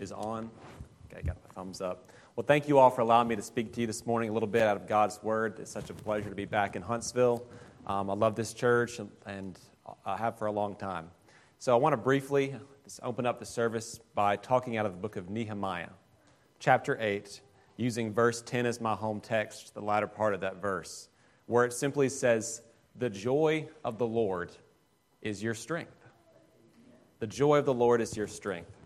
is on. Okay, got my thumbs up. Well, thank you all for allowing me to speak to you this morning a little bit out of God's Word. It's such a pleasure to be back in Huntsville. Um, I love this church and, and I have for a long time. So I want to briefly just open up the service by talking out of the book of Nehemiah, chapter 8, using verse 10 as my home text, the latter part of that verse, where it simply says, The joy of the Lord is your strength. The joy of the Lord is your strength.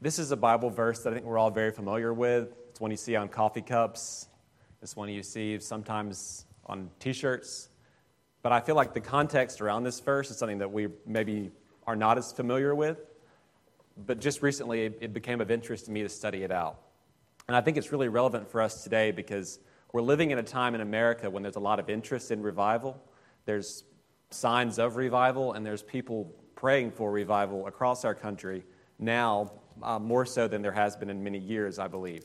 This is a Bible verse that I think we're all very familiar with. It's one you see on coffee cups, it's one you see sometimes on t shirts. But I feel like the context around this verse is something that we maybe are not as familiar with. But just recently, it, became of interest to me to study it out. And I think it's really relevant for us today because we're living in a time in America when there's a lot of interest in revival. There's signs of revival, and there's people praying for revival across our country now, uh, more so than there has been in many years, I believe.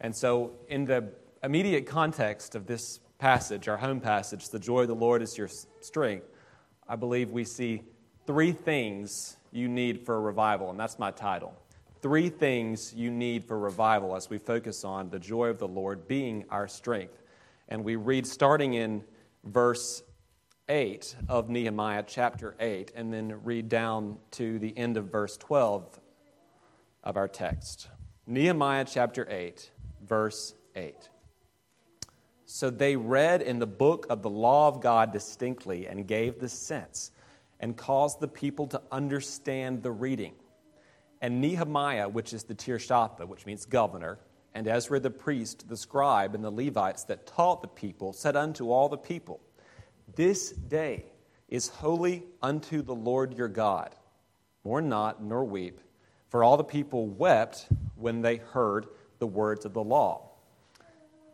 And so, in the immediate context of this passage, our home passage, the joy of the Lord is your strength, I believe we see three things you need for a revival, and that's my title. Three things you need for revival as we focus on the joy of the Lord being our strength. And we read starting in verse 8 of Nehemiah chapter 8, and then read down to the end of verse 12 of our text. Nehemiah chapter 8, verse 8. So they read in the book of the law of God distinctly and gave the sense and caused the people to understand the reading. And Nehemiah, which is the Tirshatha, which means governor, and Ezra the priest, the scribe, and the Levites that taught the people, said unto all the people, this day is holy unto the Lord your God. Mourn not, nor weep, for all the people wept when they heard the words of the law.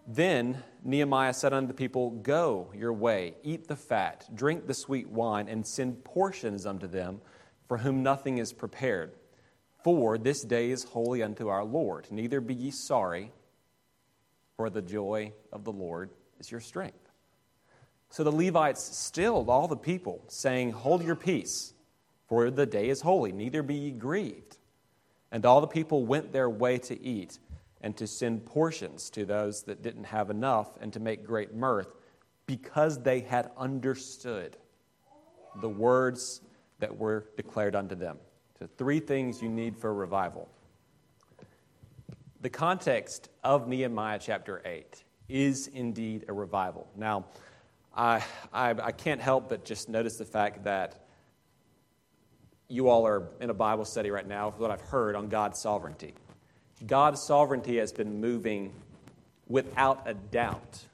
Then Nehemiah said unto the people, Go your way, eat the fat, drink the sweet wine, and send portions unto them for whom nothing is prepared. For this day is holy unto our Lord. Neither be ye sorry, for the joy of the Lord is your strength. So the Levites stilled all the people, saying, Hold your peace, for the day is holy, neither be ye grieved. And all the people went their way to eat, and to send portions to those that didn't have enough, and to make great mirth, because they had understood the words that were declared unto them. So, three things you need for revival. The context of Nehemiah chapter 8 is indeed a revival. Now, I, I, I can't help but just notice the fact that you all are in a Bible study right now, what I've heard on God's sovereignty. God's sovereignty has been moving without a doubt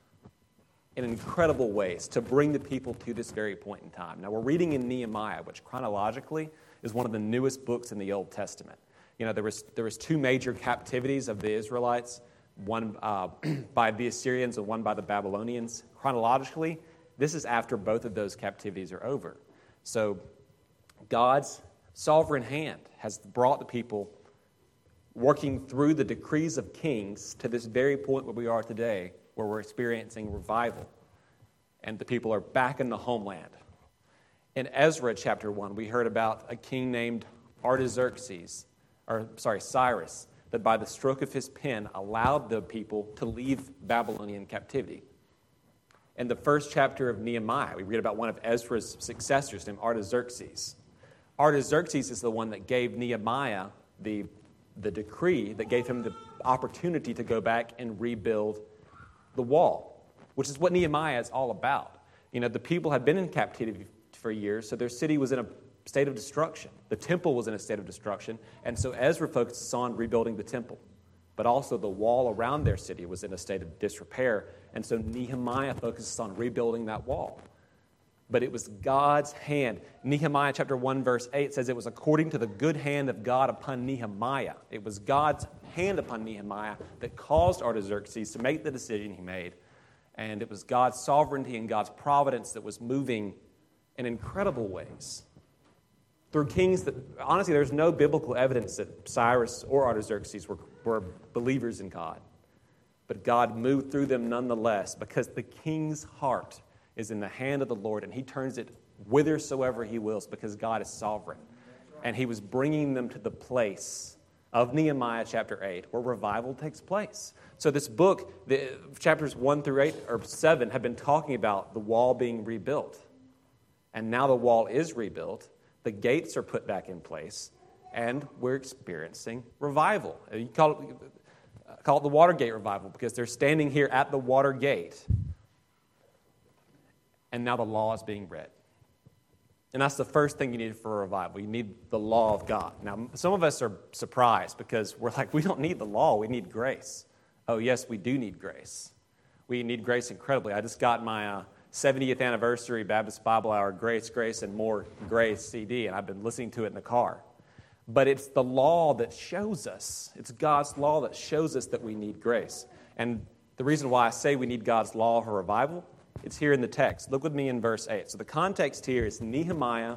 in incredible ways to bring the people to this very point in time. Now, we're reading in Nehemiah, which chronologically is one of the newest books in the Old Testament. You know, there was, there was two major captivities of the Israelites, one uh, by the Assyrians and one by the Babylonians. Chronologically, this is after both of those captivities are over. So God's sovereign hand has brought the people working through the decrees of kings to this very point where we are today, where we're experiencing revival. And the people are back in the homeland. In Ezra chapter 1, we heard about a king named Artaxerxes, or sorry, Cyrus, that by the stroke of his pen allowed the people to leave Babylonian captivity. In the first chapter of Nehemiah, we read about one of Ezra's successors named Artaxerxes. Artaxerxes is the one that gave Nehemiah the, the decree that gave him the opportunity to go back and rebuild the wall, which is what Nehemiah is all about. You know, the people had been in captivity for years, so their city was in a state of destruction. The temple was in a state of destruction, and so Ezra focuses on rebuilding the temple but also the wall around their city was in a state of disrepair. And so Nehemiah focuses on rebuilding that wall. But it was God's hand. Nehemiah chapter 1, verse 8 says it was according to the good hand of God upon Nehemiah. It was God's hand upon Nehemiah that caused Artaxerxes to make the decision he made. And it was God's sovereignty and God's providence that was moving in incredible ways through kings that, honestly, there's no biblical evidence that Cyrus or Artaxerxes were, were believers in God. But God moved through them nonetheless because the king's heart is in the hand of the Lord and he turns it whithersoever he wills because God is sovereign. And he was bringing them to the place of Nehemiah chapter 8, where revival takes place. So, this book, the, chapters 1 through 8 or 7, have been talking about the wall being rebuilt. And now the wall is rebuilt, the gates are put back in place, and we're experiencing revival. You call it, call it the Watergate revival because they're standing here at the Watergate, and now the law is being read. And that's the first thing you need for a revival. You need the law of God. Now, some of us are surprised because we're like, we don't need the law, we need grace. Oh, yes, we do need grace. We need grace incredibly. I just got my uh, 70th anniversary Baptist Bible Hour Grace, Grace, and More Grace CD, and I've been listening to it in the car. But it's the law that shows us, it's God's law that shows us that we need grace. And the reason why I say we need God's law for revival it's here in the text. Look with me in verse 8. So the context here is Nehemiah,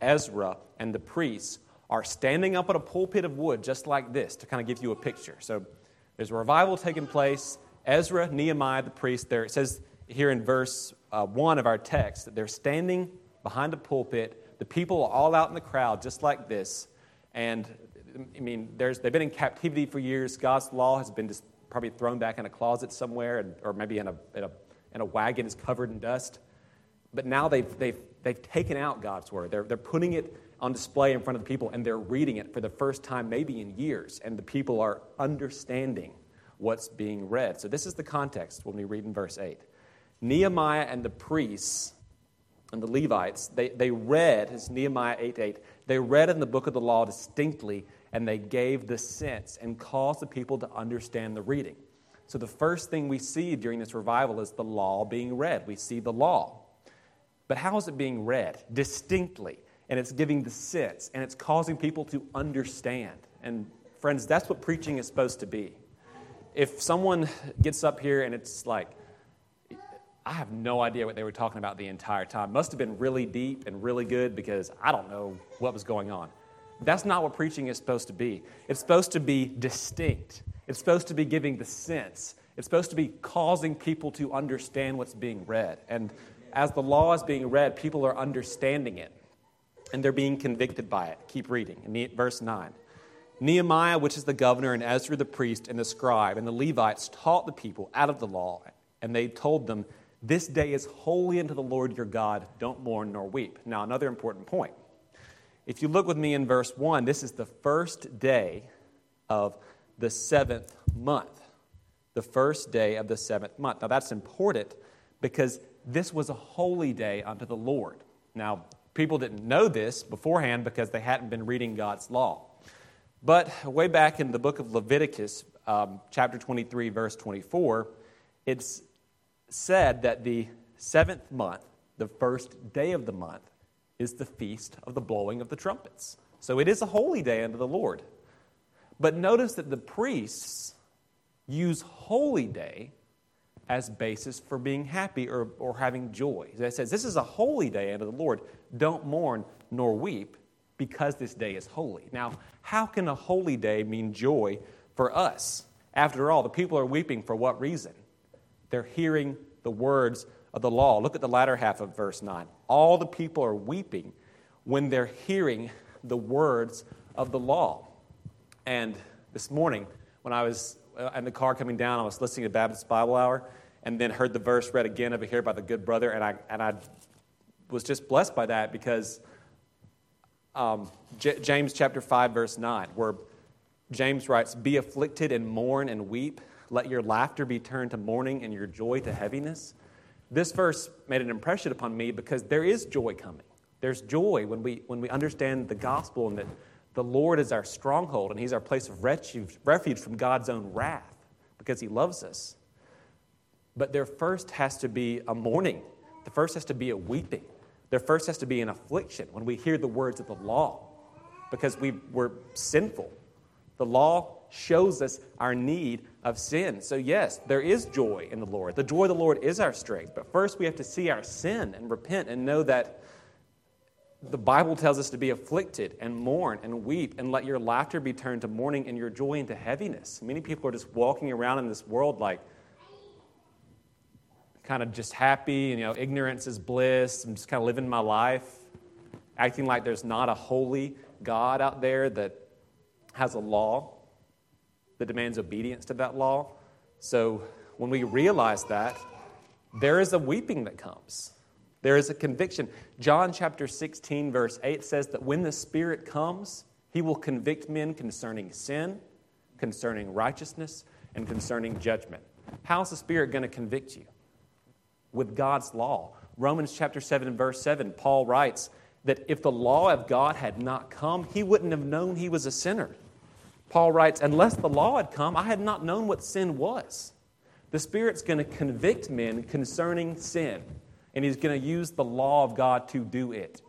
Ezra, and the priests are standing up at a pulpit of wood just like this to kind of give you a picture. So there's a revival taking place. Ezra, Nehemiah, the priest, there it says here in verse uh, 1 of our text that they're standing behind a pulpit. The people are all out in the crowd just like this. And I mean, they've been in captivity for years. God's law has been just probably thrown back in a closet somewhere, or maybe in a, in a and a wagon is covered in dust. But now they've, they've, they've taken out God's word. They're, they're putting it on display in front of the people, and they're reading it for the first time, maybe in years, and the people are understanding what's being read. So, this is the context when we read in verse 8. Nehemiah and the priests and the Levites, they, they read, as Nehemiah 8 8, they read in the book of the law distinctly, and they gave the sense and caused the people to understand the reading. So, the first thing we see during this revival is the law being read. We see the law. But how is it being read? Distinctly. And it's giving the sense, and it's causing people to understand. And, friends, that's what preaching is supposed to be. If someone gets up here and it's like, I have no idea what they were talking about the entire time. Must have been really deep and really good because I don't know what was going on. That's not what preaching is supposed to be. It's supposed to be distinct. It's supposed to be giving the sense. It's supposed to be causing people to understand what's being read. And as the law is being read, people are understanding it and they're being convicted by it. Keep reading. In verse 9. Nehemiah, which is the governor, and Ezra the priest, and the scribe, and the Levites taught the people out of the law, and they told them, This day is holy unto the Lord your God. Don't mourn nor weep. Now, another important point. If you look with me in verse 1, this is the first day of the seventh month, the first day of the seventh month. Now, that's important because this was a holy day unto the Lord. Now, people didn't know this beforehand because they hadn't been reading God's law. But way back in the book of Leviticus, um, chapter 23, verse 24, it's said that the seventh month, the first day of the month, is the feast of the blowing of the trumpets. So it is a holy day unto the Lord. But notice that the priests use holy day as basis for being happy or, or having joy. It says, This is a holy day unto the Lord. Don't mourn nor weep because this day is holy. Now, how can a holy day mean joy for us? After all, the people are weeping for what reason? They're hearing the words of the law. Look at the latter half of verse 9. All the people are weeping when they're hearing the words of the law. And this morning, when I was uh, in the car coming down, I was listening to Baptist Bible Hour and then heard the verse read again over here by the good brother, and I, and I was just blessed by that because um, J- James chapter 5, verse 9, where James writes, Be afflicted and mourn and weep. Let your laughter be turned to mourning and your joy to heaviness. This verse made an impression upon me because there is joy coming. There's joy when we, when we understand the gospel and that the Lord is our stronghold, and He's our place of refuge, refuge from God's own wrath because He loves us. But there first has to be a mourning, there first has to be a weeping, there first has to be an affliction when we hear the words of the law because we were sinful. The law shows us our need of sin. So, yes, there is joy in the Lord. The joy of the Lord is our strength. But first, we have to see our sin and repent and know that the Bible tells us to be afflicted and mourn and weep and let your laughter be turned to mourning and your joy into heaviness. Many people are just walking around in this world like kind of just happy and you know ignorance is bliss. I'm just kind of living my life, acting like there's not a holy God out there that has a law that demands obedience to that law. So when we realize that, there is a weeping that comes. There is a conviction. John chapter 16, verse 8 says that when the Spirit comes, he will convict men concerning sin, concerning righteousness, and concerning judgment. How's the Spirit going to convict you? With God's law. Romans chapter 7 verse 7, Paul writes that if the law of God had not come, he wouldn't have known he was a sinner. Paul writes, Unless the law had come, I had not known what sin was. The Spirit's going to convict men concerning sin, and He's going to use the law of God to do it.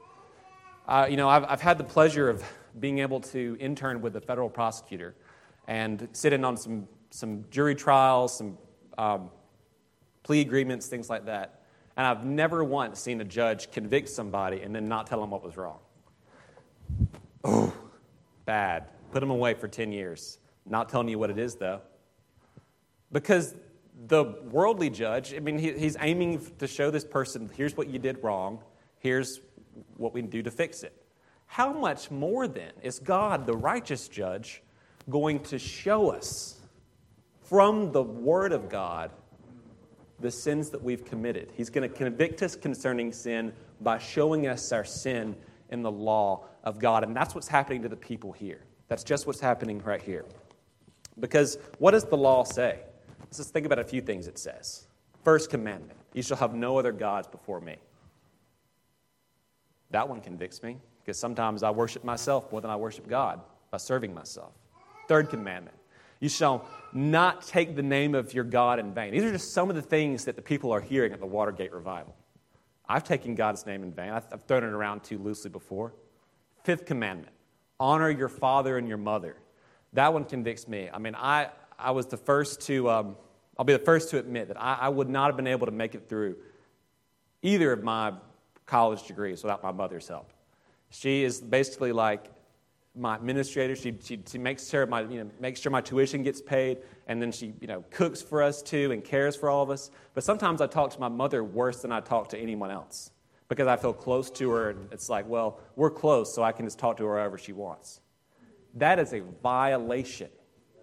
Uh, you know, I've, I've had the pleasure of being able to intern with the federal prosecutor and sit in on some, some jury trials, some um, plea agreements, things like that. And I've never once seen a judge convict somebody and then not tell them what was wrong. Oh, bad. Put them away for 10 years. Not telling you what it is, though. Because the worldly judge, I mean, he, he's aiming to show this person here's what you did wrong, here's what we can do to fix it. How much more then is God, the righteous judge, going to show us from the Word of God the sins that we've committed? He's going to convict us concerning sin by showing us our sin in the law of God. And that's what's happening to the people here. That's just what's happening right here. Because what does the law say? Let's just think about a few things it says. First commandment You shall have no other gods before me. That one convicts me because sometimes I worship myself more than I worship God by serving myself. Third commandment You shall not take the name of your God in vain. These are just some of the things that the people are hearing at the Watergate revival. I've taken God's name in vain, I've thrown it around too loosely before. Fifth commandment honor your father and your mother. That one convicts me. I mean, I, I was the first to, um, I'll be the first to admit that I, I would not have been able to make it through either of my college degrees without my mother's help. She is basically like my administrator. She, she, she, makes sure my, you know, makes sure my tuition gets paid, and then she you know, cooks for us too and cares for all of us. But sometimes I talk to my mother worse than I talk to anyone else because I feel close to her, and it's like, well, we're close, so I can just talk to her however she wants. That is a violation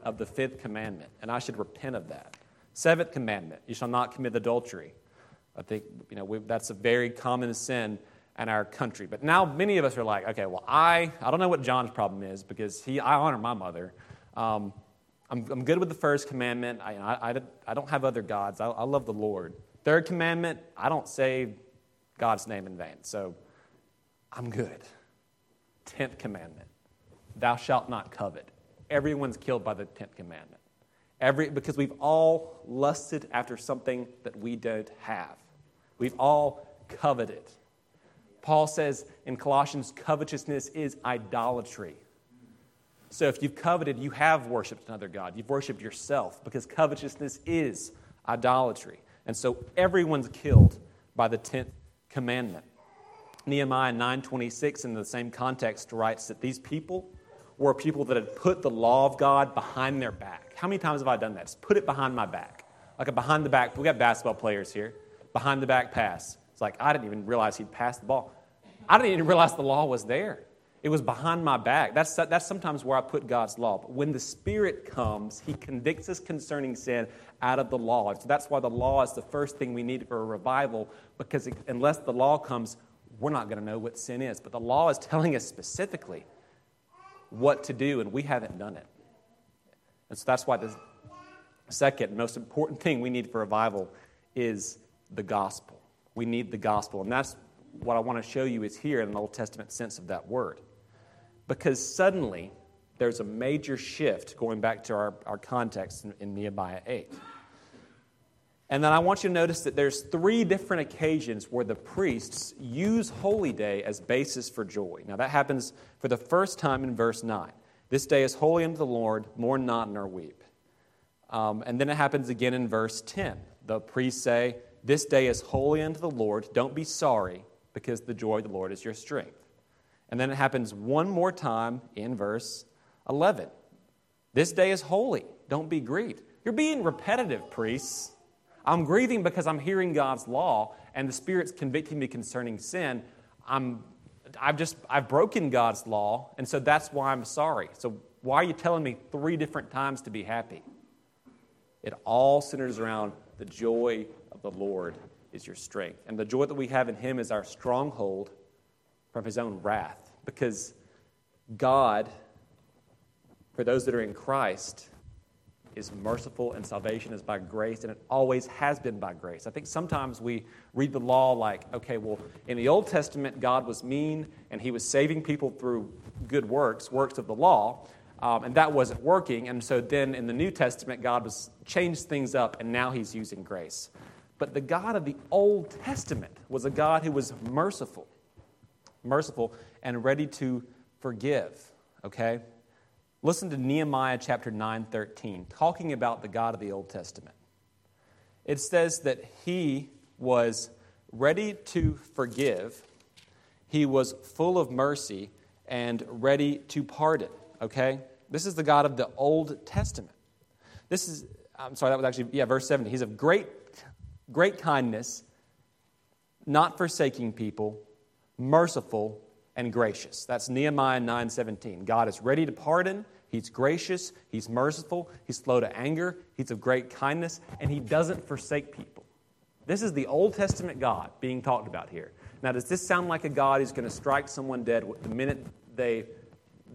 of the fifth commandment, and I should repent of that. Seventh commandment, you shall not commit adultery. I think you know, that's a very common sin in our country. But now many of us are like, okay, well, I, I don't know what John's problem is because he, I honor my mother. Um, I'm, I'm good with the first commandment. I, I, I don't have other gods. I, I love the Lord. Third commandment, I don't say God's name in vain. So I'm good. Tenth commandment, thou shalt not covet. Everyone's killed by the tenth commandment. Every, because we've all lusted after something that we don't have. We've all coveted. Paul says in Colossians, covetousness is idolatry. So if you've coveted, you have worshiped another God. You've worshiped yourself because covetousness is idolatry. And so everyone's killed by the 10th commandment. Nehemiah 9:26 in the same context writes that these people were people that had put the law of God behind their back. How many times have I done that? Just put it behind my back. Like a behind the back. We got basketball players here. Behind the back pass. It's like I didn't even realize he'd passed the ball. I didn't even realize the law was there. It was behind my back. That's, that's sometimes where I put God's law. But when the Spirit comes, He convicts us concerning sin out of the law. So that's why the law is the first thing we need for a revival, because it, unless the law comes, we're not going to know what sin is. But the law is telling us specifically what to do, and we haven't done it. And so that's why the second most important thing we need for revival is the gospel. We need the gospel. And that's what I want to show you is here in an Old Testament sense of that word because suddenly there's a major shift going back to our, our context in, in Nehemiah 8. And then I want you to notice that there's three different occasions where the priests use Holy Day as basis for joy. Now that happens for the first time in verse 9. This day is holy unto the Lord, mourn not nor weep. Um, and then it happens again in verse 10. The priests say, This day is holy unto the Lord, don't be sorry, because the joy of the Lord is your strength. And then it happens one more time in verse 11. This day is holy. Don't be grieved. You're being repetitive, priests. I'm grieving because I'm hearing God's law and the Spirit's convicting me concerning sin. I'm, I've just, I've broken God's law, and so that's why I'm sorry. So Why are you telling me three different times to be happy? It all centers around the joy of the Lord is your strength. And the joy that we have in Him is our stronghold from His own wrath. Because God, for those that are in Christ, is merciful and salvation is by grace, and it always has been by grace. I think sometimes we read the law like, okay, well, in the Old Testament, God was mean and he was saving people through good works, works of the law, um, and that wasn't working. And so then in the New Testament, God was changed things up, and now he's using grace. But the God of the Old Testament was a God who was merciful, merciful, and ready to forgive, okay? Listen to Nehemiah chapter 9, 13, talking about the God of the Old Testament. It says that he was ready to forgive, he was full of mercy, and ready to pardon. Okay? This is the God of the Old Testament. This is, I'm sorry, that was actually, yeah, verse 70. He's of great, great kindness, not forsaking people, merciful, and gracious. That's Nehemiah 9:17. God is ready to pardon, he's gracious, he's merciful, he's slow to anger, he's of great kindness, and he doesn't forsake people. This is the Old Testament God being talked about here. Now, does this sound like a God who's going to strike someone dead the minute they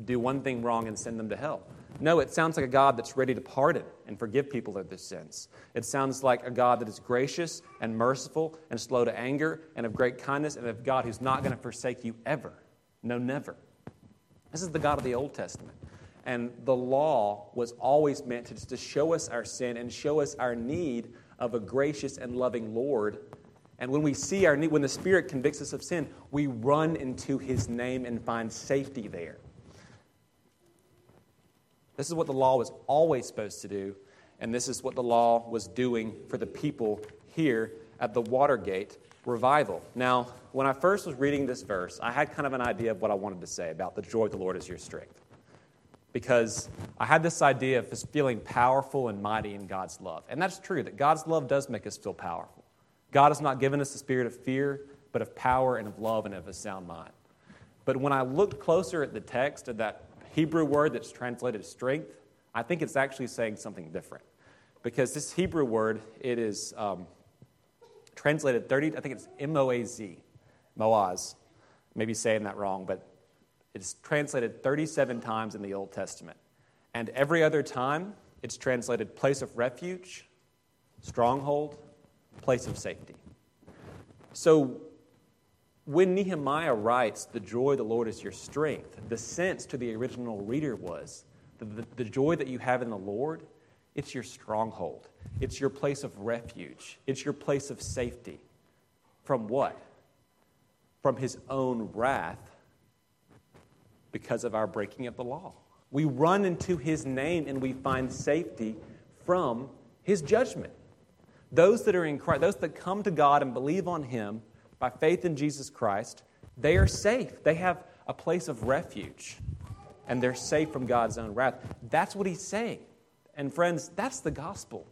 do one thing wrong and send them to hell? No, it sounds like a God that's ready to pardon and forgive people of their sins. It sounds like a God that is gracious and merciful and slow to anger and of great kindness and a God who's not going to forsake you ever. No, never. This is the God of the Old Testament. And the law was always meant to, to show us our sin and show us our need of a gracious and loving Lord. And when we see our need, when the Spirit convicts us of sin, we run into His name and find safety there. This is what the law was always supposed to do, and this is what the law was doing for the people here at the Watergate revival. Now, when I first was reading this verse, I had kind of an idea of what I wanted to say about the joy of the Lord is your strength. Because I had this idea of just feeling powerful and mighty in God's love. And that's true, that God's love does make us feel powerful. God has not given us the spirit of fear, but of power and of love and of a sound mind. But when I looked closer at the text of that Hebrew word that's translated strength, I think it's actually saying something different. Because this Hebrew word, it is um, translated 30, I think it's M O A Z, Moaz. Maybe saying that wrong, but it's translated 37 times in the Old Testament. And every other time, it's translated place of refuge, stronghold, place of safety. So when Nehemiah writes, The joy of the Lord is your strength, the sense to the original reader was that the, the joy that you have in the Lord, it's your stronghold. It's your place of refuge. It's your place of safety. From what? From his own wrath because of our breaking of the law. We run into his name and we find safety from his judgment. Those that are in Christ, those that come to God and believe on him by faith in Jesus Christ, they are safe. They have a place of refuge and they're safe from God's own wrath. That's what he's saying. And friends, that's the gospel.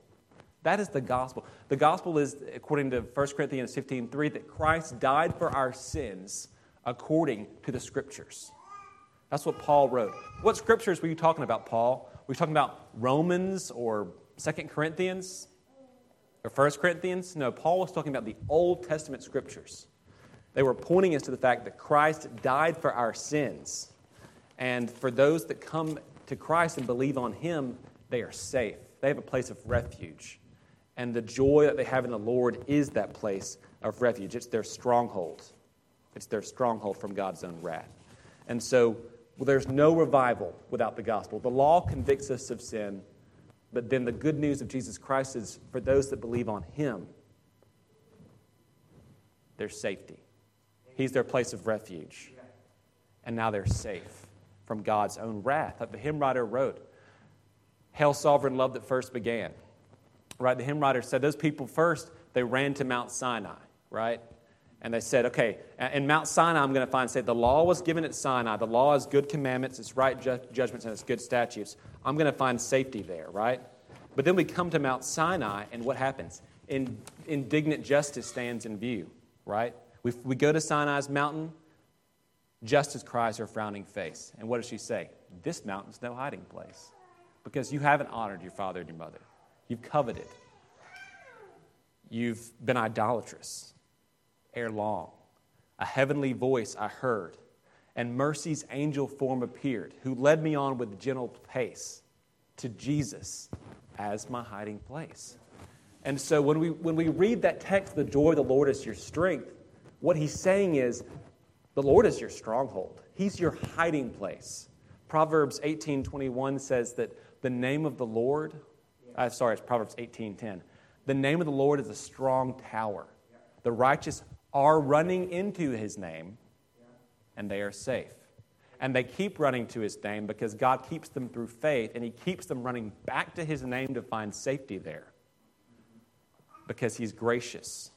That is the gospel. The gospel is, according to 1 Corinthians 15 3, that Christ died for our sins according to the scriptures. That's what Paul wrote. What scriptures were you talking about, Paul? Were you talking about Romans or 2 Corinthians or 1 Corinthians? No, Paul was talking about the Old Testament scriptures. They were pointing us to the fact that Christ died for our sins. And for those that come to Christ and believe on Him, they are safe. They have a place of refuge. And the joy that they have in the Lord is that place of refuge. It's their stronghold. It's their stronghold from God's own wrath. And so well, there's no revival without the gospel. The law convicts us of sin, but then the good news of Jesus Christ is for those that believe on Him, there's safety. He's their place of refuge. And now they're safe from God's own wrath. Like the hymn writer wrote, Hail, sovereign love that first began. Right? The hymn writer said those people first, they ran to Mount Sinai, right? And they said, okay, in Mount Sinai, I'm going to find, say, the law was given at Sinai. The law is good commandments, it's right ju- judgments, and it's good statutes. I'm going to find safety there, right? But then we come to Mount Sinai, and what happens? In, indignant justice stands in view, right? We, we go to Sinai's mountain, justice cries her frowning face. And what does she say? This mountain's no hiding place because you haven't honored your father and your mother. You've coveted. You've been idolatrous ere long. A heavenly voice I heard, and mercy's angel form appeared, who led me on with gentle pace to Jesus as my hiding place. And so when we, when we read that text, the joy of the Lord is your strength, what he's saying is, the Lord is your stronghold. He's your hiding place. Proverbs 18:21 says that the name of the Lord, uh, sorry, it's Proverbs 18:10. The name of the Lord is a strong tower. The righteous are running into his name and they are safe. And they keep running to his name because God keeps them through faith and he keeps them running back to his name to find safety there. Because he's gracious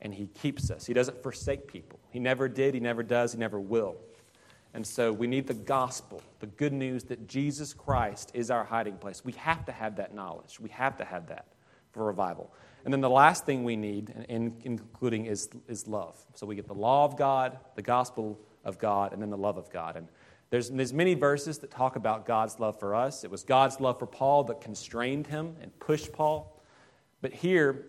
and he keeps us. He doesn't forsake people. He never did, he never does, he never will. And so we need the gospel, the good news that Jesus Christ is our hiding place. We have to have that knowledge. We have to have that for revival. And then the last thing we need, in, including, is, is love. So we get the law of God, the gospel of God, and then the love of God. And there's, there's many verses that talk about God's love for us. It was God's love for Paul that constrained him and pushed Paul. But here,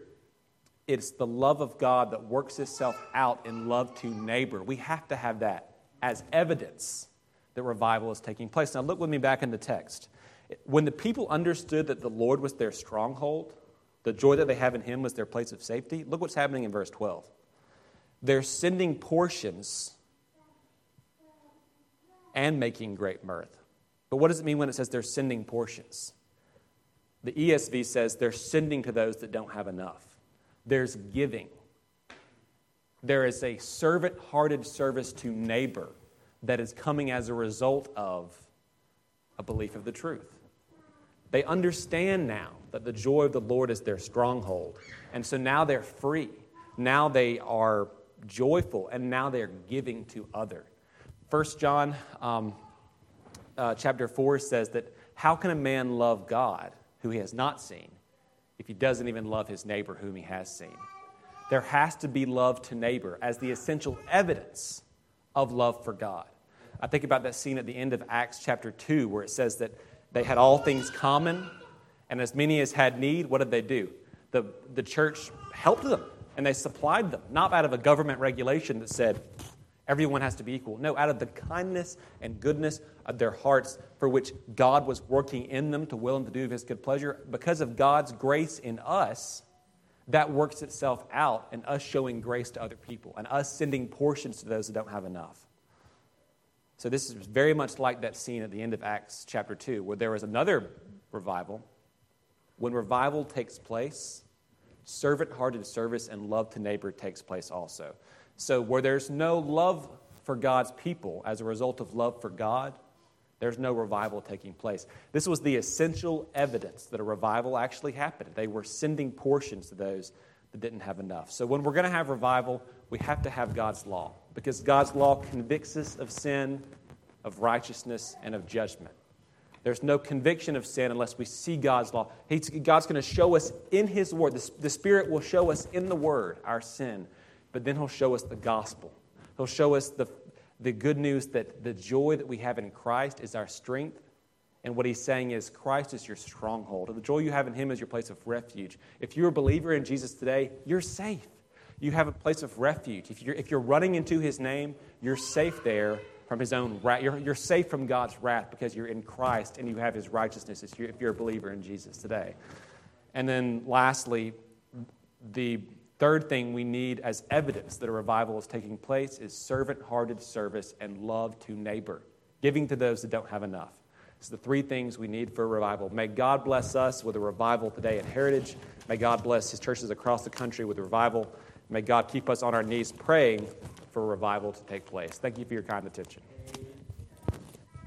it's the love of God that works itself out in love to neighbor. We have to have that as evidence that revival is taking place. Now, look with me back in the text. When the people understood that the Lord was their stronghold, the joy that they have in Him was their place of safety, look what's happening in verse 12. They're sending portions and making great mirth. But what does it mean when it says they're sending portions? The ESV says they're sending to those that don't have enough. There's giving. There is a servant hearted service to neighbor that is coming as a result of a belief of the truth. They understand now that the joy of the Lord is their stronghold. And so now they're free. Now they are joyful, and now they're giving to other. First John um, uh, chapter 4 says that how can a man love God who he has not seen if he doesn't even love his neighbor whom he has seen? There has to be love to neighbor as the essential evidence of love for God. I think about that scene at the end of Acts chapter 2 where it says that they had all things common, and as many as had need, what did they do? The, the church helped them and they supplied them, not out of a government regulation that said everyone has to be equal. No, out of the kindness and goodness of their hearts for which God was working in them to will and to do of his good pleasure. Because of God's grace in us, that works itself out in us showing grace to other people and us sending portions to those that don't have enough. So, this is very much like that scene at the end of Acts chapter 2, where there was another revival. When revival takes place, servant hearted service and love to neighbor takes place also. So, where there's no love for God's people as a result of love for God, there's no revival taking place. This was the essential evidence that a revival actually happened. They were sending portions to those that didn't have enough. So, when we're going to have revival, we have to have God's law because God's law convicts us of sin, of righteousness, and of judgment. There's no conviction of sin unless we see God's law. He's, God's going to show us in His Word. The, the Spirit will show us in the Word our sin, but then He'll show us the gospel. He'll show us the, the good news that the joy that we have in Christ is our strength. And what He's saying is, Christ is your stronghold. The joy you have in Him is your place of refuge. If you're a believer in Jesus today, you're safe you have a place of refuge. If you're, if you're running into his name, you're safe there from his own wrath. You're, you're safe from God's wrath because you're in Christ and you have his righteousness if you're, if you're a believer in Jesus today. And then lastly, the third thing we need as evidence that a revival is taking place is servant hearted service and love to neighbor, giving to those that don't have enough. It's the three things we need for a revival. May God bless us with a revival today at Heritage. May God bless his churches across the country with a revival. May God keep us on our knees praying for a revival to take place. Thank you for your kind attention.